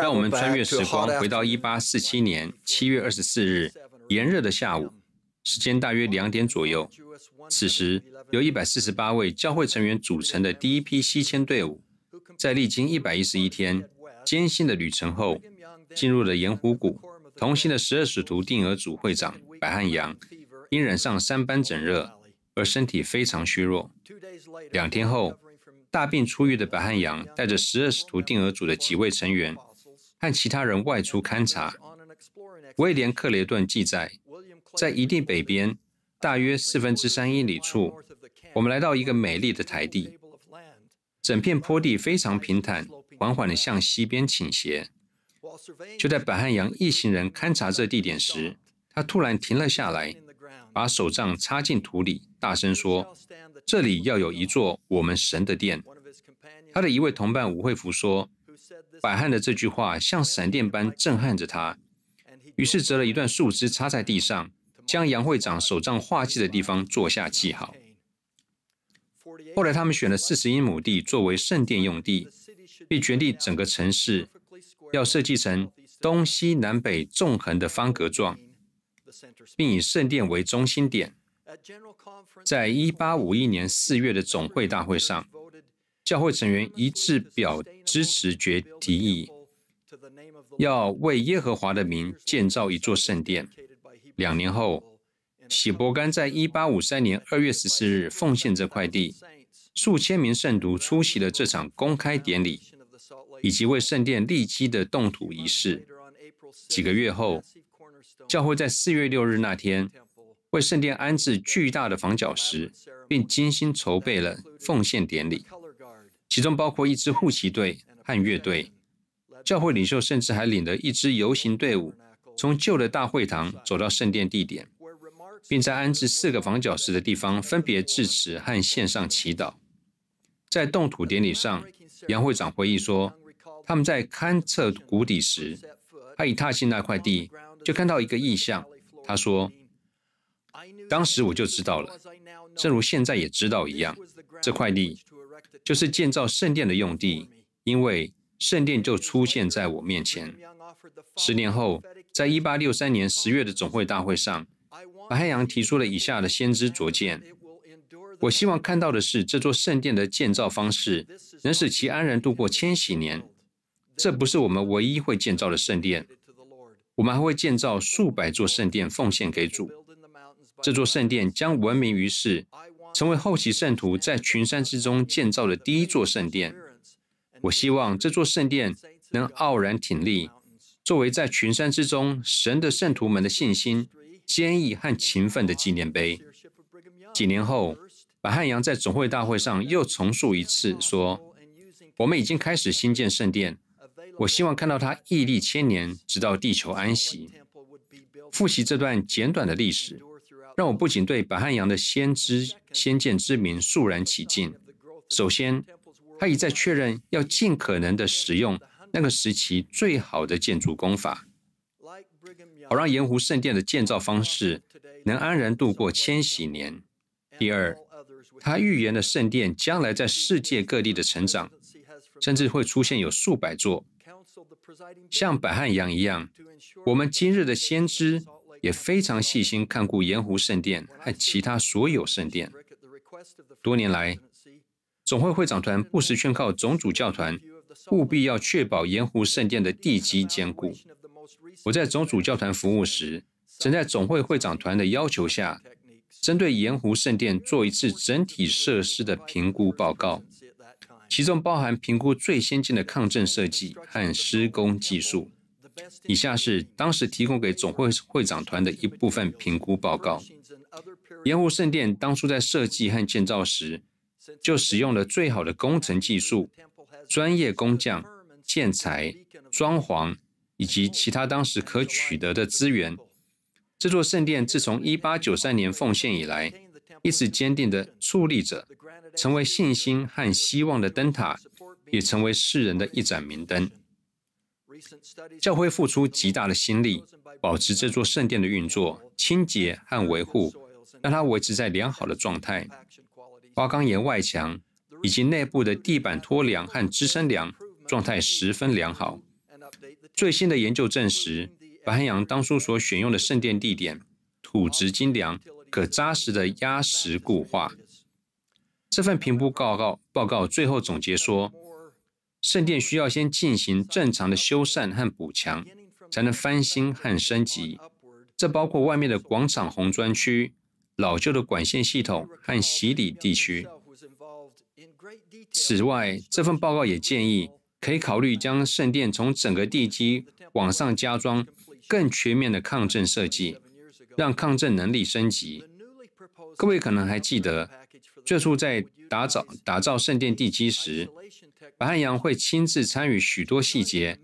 让我们穿越时光，回到一八四七年七月二十四日炎热的下午，时间大约两点左右。此时，由一百四十八位教会成员组成的第一批西迁队伍，在历经一百一十一天艰辛的旅程后，进入了盐湖谷。同行的十二使徒定额组会长白汉阳，因染上三斑疹热而身体非常虚弱。两天后，大病初愈的白汉阳带着十二使徒定额组的几位成员和其他人外出勘察。威廉·克雷顿记载，在一地北边大约四分之三英里处，我们来到一个美丽的台地，整片坡地非常平坦，缓缓地向西边倾斜。就在白汉阳一行人勘察这地点时，他突然停了下来，把手杖插进土里，大声说：“这里要有一座我们神的殿。”他的一位同伴伍惠福说：“百翰的这句话像闪电般震撼着他，于是折了一段树枝插在地上，将杨会长手杖画记的地方做下记号。后来他们选了四十英亩地作为圣殿用地，并决定整个城市。”要设计成东西南北纵横的方格状，并以圣殿为中心点。在一八五一年四月的总会大会上，教会成员一致表支持决提议，要为耶和华的名建造一座圣殿。两年后，喜伯甘在一八五三年二月十四日奉献这块地，数千名圣徒出席了这场公开典礼。以及为圣殿立基的动土仪式。几个月后，教会在四月六日那天为圣殿安置巨大的房角石，并精心筹备了奉献典礼，其中包括一支护旗队和乐队。教会领袖甚至还领了一支游行队伍，从旧的大会堂走到圣殿地点，并在安置四个房角石的地方分别致辞和献上祈祷。在动土典礼上，杨会长回忆说。他们在勘测谷底时，他一踏进那块地，就看到一个异象。他说：“当时我就知道了，正如现在也知道一样，这块地就是建造圣殿的用地，因为圣殿就出现在我面前。”十年后，在一八六三年十月的总会大会上，百翰杨提出了以下的先知拙见：“我希望看到的是，这座圣殿的建造方式能使其安然度过千禧年。”这不是我们唯一会建造的圣殿，我们还会建造数百座圣殿奉献给主。这座圣殿将闻名于世，成为后期圣徒在群山之中建造的第一座圣殿。我希望这座圣殿能傲然挺立，作为在群山之中神的圣徒们的信心、坚毅和勤奋的纪念碑。几年后，白汉阳在总会大会上又重述一次，说：“我们已经开始兴建圣殿。”我希望看到它屹立千年，直到地球安息。复习这段简短的历史，让我不仅对百汉阳的先知先见之明肃然起敬。首先，他一再确认要尽可能的使用那个时期最好的建筑工法，好让盐湖圣殿的建造方式能安然度过千禧年。第二，他预言的圣殿将来在世界各地的成长，甚至会出现有数百座。像百汉阳一样，我们今日的先知也非常细心看顾盐湖圣殿和其他所有圣殿。多年来，总会会长团不时劝告总主教团，务必要确保盐湖圣殿的地基坚固。我在总主教团服务时，曾在总会会长团的要求下，针对盐湖圣殿做一次整体设施的评估报告。其中包含评估最先进的抗震设计和施工技术。以下是当时提供给总会会长团的一部分评估报告。盐湖圣殿当初在设计和建造时，就使用了最好的工程技术、专业工匠、建材、装潢以及其他当时可取得的资源。这座圣殿自从1893年奉献以来，一直坚定地矗立着。成为信心和希望的灯塔，也成为世人的一盏明灯。教会付出极大的心力，保持这座圣殿的运作、清洁和维护，让它维持在良好的状态。花岗岩外墙以及内部的地板托梁和支撑梁状态十分良好，最新的研究证实，白汉阳当初所选用的圣殿地点，土质精良，可扎实的压实固化。这份评估报告报告最后总结说，圣殿需要先进行正常的修缮和补强，才能翻新和升级。这包括外面的广场红砖区、老旧的管线系统和洗礼地区。此外，这份报告也建议可以考虑将圣殿从整个地基往上加装更全面的抗震设计，让抗震能力升级。各位可能还记得，最初在打造打造圣殿地基时，白汉阳会亲自参与许多细节。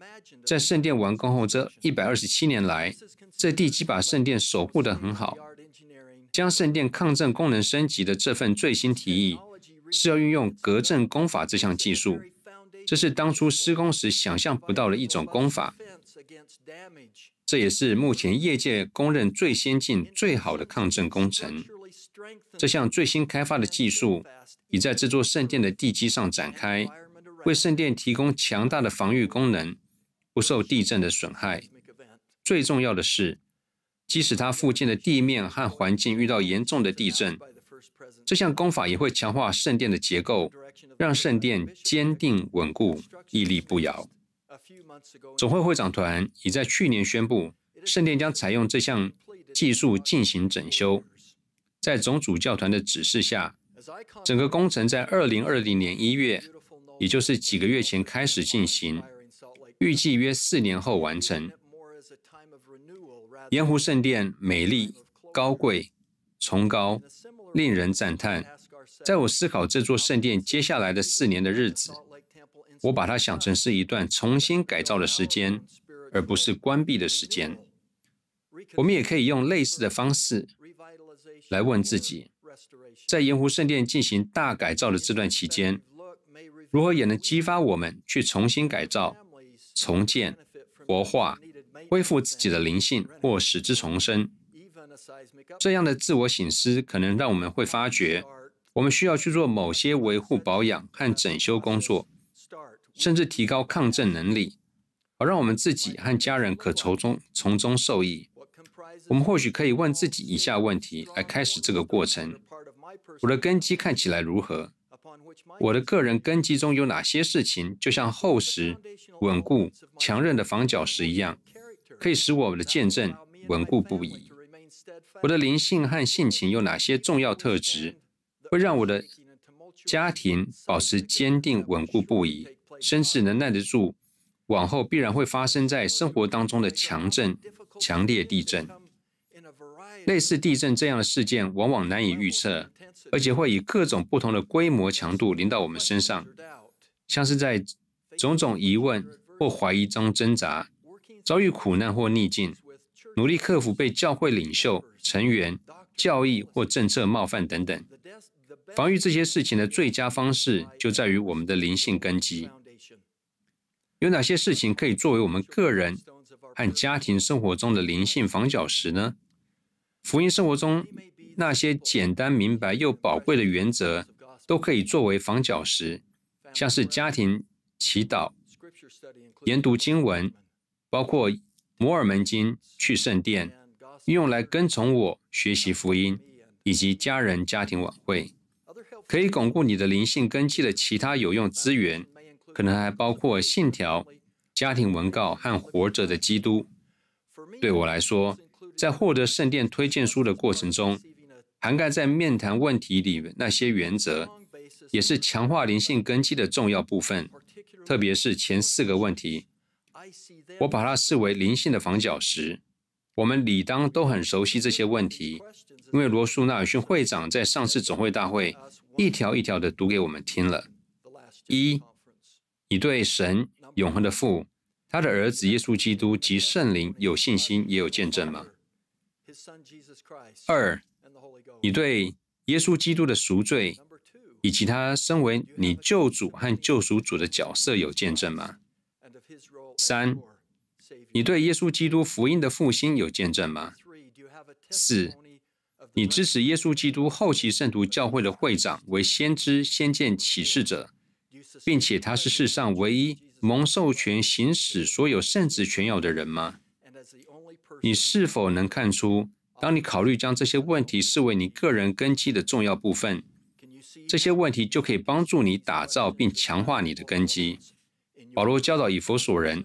在圣殿完工后这一百二十七年来，这地基把圣殿守护得很好。将圣殿抗震功能升级的这份最新提议，是要运用隔震工法这项技术。这是当初施工时想象不到的一种工法。这也是目前业界公认最先进、最好的抗震工程。这项最新开发的技术已在这座圣殿的地基上展开，为圣殿提供强大的防御功能，不受地震的损害。最重要的是，即使它附近的地面和环境遇到严重的地震，这项功法也会强化圣殿的结构，让圣殿坚定稳固、屹立不摇。总会会长团已在去年宣布，圣殿将采用这项技术进行整修。在总主教团的指示下，整个工程在二零二零年一月，也就是几个月前开始进行，预计约四年后完成。盐湖圣殿美丽、高贵、崇高，令人赞叹。在我思考这座圣殿接下来的四年的日子，我把它想成是一段重新改造的时间，而不是关闭的时间。我们也可以用类似的方式。来问自己，在盐湖圣殿进行大改造的这段期间，如何也能激发我们去重新改造、重建、活化、恢复自己的灵性或使之重生？这样的自我省思可能让我们会发觉，我们需要去做某些维护保养和整修工作，甚至提高抗震能力，好让我们自己和家人可从中从中受益。我们或许可以问自己以下问题来开始这个过程：我的根基看起来如何？我的个人根基中有哪些事情，就像厚实、稳固、强韧的防角石一样，可以使我们的见证稳固不移？我的灵性和性情有哪些重要特质，会让我的家庭保持坚定、稳固不移，甚至能耐得住往后必然会发生在生活当中的强震、强烈地震？类似地震这样的事件往往难以预测，而且会以各种不同的规模强度临到我们身上，像是在种种疑问或怀疑中挣扎，遭遇苦难或逆境，努力克服被教会领袖、成员、教义或政策冒犯等等。防御这些事情的最佳方式就在于我们的灵性根基。有哪些事情可以作为我们个人和家庭生活中的灵性防角石呢？福音生活中那些简单明白又宝贵的原则，都可以作为房角石，像是家庭祈祷、研读经文，包括摩尔门经、去圣殿，用来跟从我学习福音，以及家人家庭晚会，可以巩固你的灵性根基的其他有用资源，可能还包括信条、家庭文告和活着的基督。对我来说，在获得圣殿推荐书的过程中，涵盖在面谈问题里那些原则，也是强化灵性根基的重要部分。特别是前四个问题，我把它视为灵性的房角石。我们理当都很熟悉这些问题，因为罗素·纳尔逊会长在上次总会大会一条一条地读给我们听了。一，你对神永恒的父、他的儿子耶稣基督及圣灵有信心也有见证吗？二，你对耶稣基督的赎罪以及他身为你救主和救赎主的角色有见证吗？三，你对耶稣基督福音的复兴有见证吗？四，你支持耶稣基督后期圣徒教会的会长为先知、先见、启示者，并且他是世上唯一蒙授权行使所有圣职权要的人吗？你是否能看出，当你考虑将这些问题视为你个人根基的重要部分，这些问题就可以帮助你打造并强化你的根基。保罗教导以弗所人，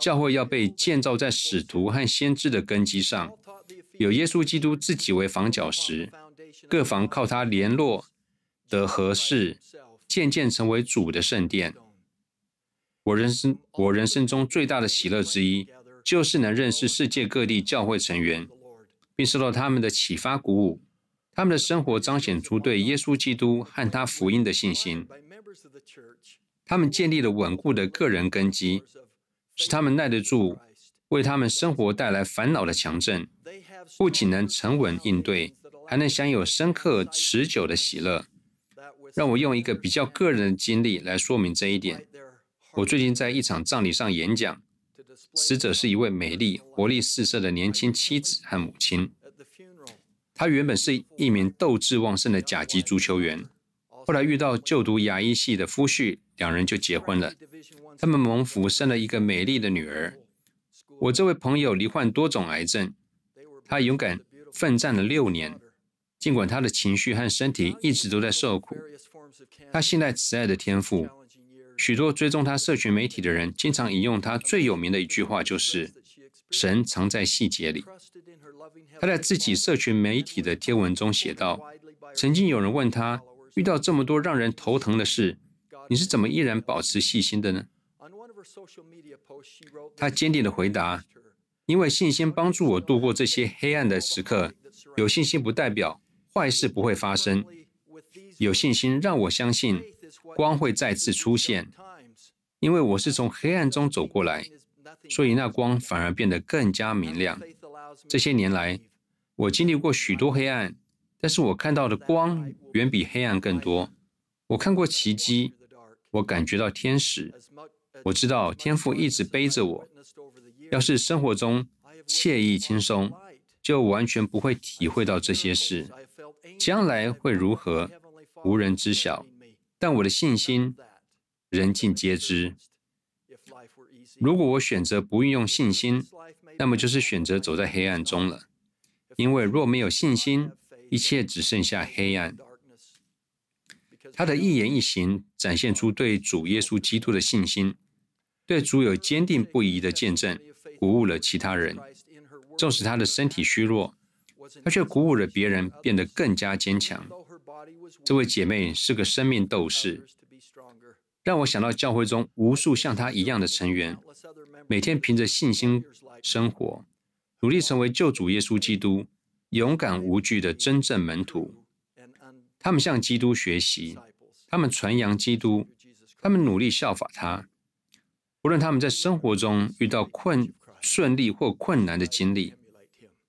教会要被建造在使徒和先知的根基上，有耶稣基督自己为房角石，各房靠他联络得合适，渐渐成为主的圣殿。我人生我人生中最大的喜乐之一，就是能认识世界各地教会成员，并受到他们的启发鼓舞。他们的生活彰显出对耶稣基督和他福音的信心。他们建立了稳固的个人根基，使他们耐得住为他们生活带来烦恼的强震。不仅能沉稳应对，还能享有深刻持久的喜乐。让我用一个比较个人的经历来说明这一点。我最近在一场葬礼上演讲，死者是一位美丽、活力四射的年轻妻子和母亲。她原本是一名斗志旺盛的甲级足球员，后来遇到就读牙医系的夫婿，两人就结婚了。他们蒙福生了一个美丽的女儿。我这位朋友罹患多种癌症，他勇敢奋战了六年，尽管他的情绪和身体一直都在受苦，他信赖慈爱的天赋。许多追踪他社群媒体的人，经常引用他最有名的一句话，就是“神藏在细节里”。他在自己社群媒体的贴文中写道：“曾经有人问他，遇到这么多让人头疼的事，你是怎么依然保持细心的呢？”他坚定地回答：“因为信心帮助我度过这些黑暗的时刻。有信心不代表坏事不会发生，有信心让我相信。”光会再次出现，因为我是从黑暗中走过来，所以那光反而变得更加明亮。这些年来，我经历过许多黑暗，但是我看到的光远比黑暗更多。我看过奇迹，我感觉到天使，我知道天父一直背着我。要是生活中惬意轻松，就完全不会体会到这些事。将来会如何，无人知晓。但我的信心，人尽皆知。如果我选择不运用信心，那么就是选择走在黑暗中了。因为若没有信心，一切只剩下黑暗。他的一言一行展现出对主耶稣基督的信心，对主有坚定不移的见证，鼓舞了其他人。纵使他的身体虚弱，他却鼓舞了别人变得更加坚强。这位姐妹是个生命斗士，让我想到教会中无数像她一样的成员，每天凭着信心生活，努力成为救主耶稣基督勇敢无惧的真正门徒。他们向基督学习，他们传扬基督，他们努力效法他。无论他们在生活中遇到困顺利或困难的经历，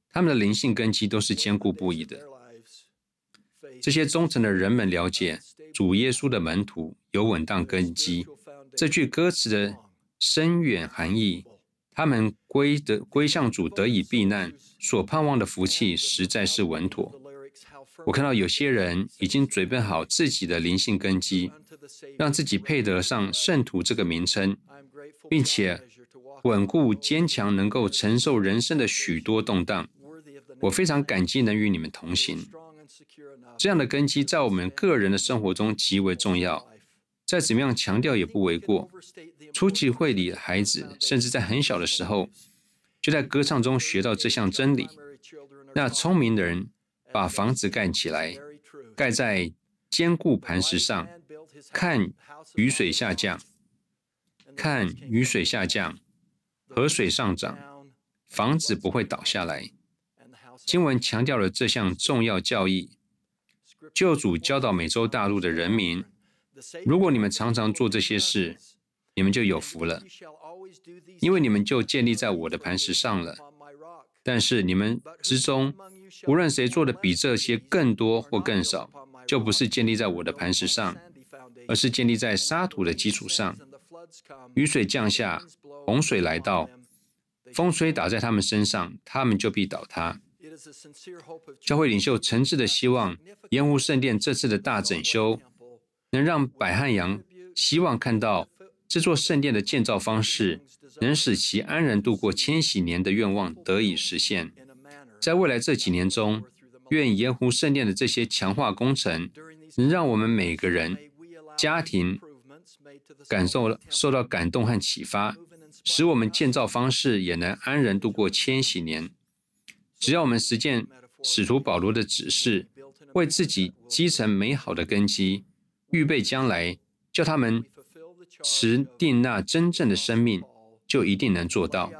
他们的灵性根基都是坚固不移的。这些忠诚的人们了解主耶稣的门徒有稳当根基。这句歌词的深远含义，他们归得归向主得以避难，所盼望的福气实在是稳妥。我看到有些人已经准备好自己的灵性根基，让自己配得上圣徒这个名称，并且稳固坚强，能够承受人生的许多动荡。我非常感激能与你们同行。这样的根基在我们个人的生活中极为重要，再怎么样强调也不为过。初级会里的孩子，甚至在很小的时候，就在歌唱中学到这项真理。那聪明的人把房子盖起来，盖在坚固磐石上，看雨水下降，看雨水下降，河水上涨，房子不会倒下来。经文强调了这项重要教义。救主教导美洲大陆的人民：如果你们常常做这些事，你们就有福了，因为你们就建立在我的磐石上了。但是你们之中，无论谁做的比这些更多或更少，就不是建立在我的磐石上，而是建立在沙土的基础上。雨水降下，洪水来到，风吹打在他们身上，他们就必倒塌。教会领袖诚挚的希望，盐湖圣殿这次的大整修，能让百汉阳希望看到这座圣殿的建造方式能使其安然度过千禧年的愿望得以实现。在未来这几年中，愿盐湖圣殿的这些强化工程能让我们每个人、家庭感受受到感动和启发，使我们建造方式也能安然度过千禧年。只要我们实践使徒保罗的指示，为自己积成美好的根基，预备将来，叫他们持定那真正的生命，就一定能做到。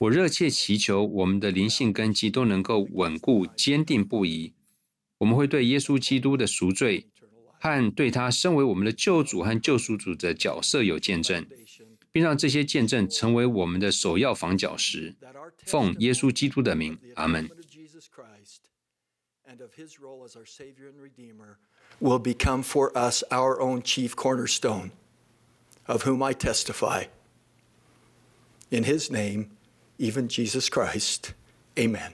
我热切祈求我们的灵性根基都能够稳固、坚定不移。我们会对耶稣基督的赎罪和对他身为我们的救主和救赎主的角色有见证，并让这些见证成为我们的首要房角石。奉耶稣基督的名，阿门。Will become for us our own chief cornerstone, of whom I testify. In his name, even Jesus Christ. Amen.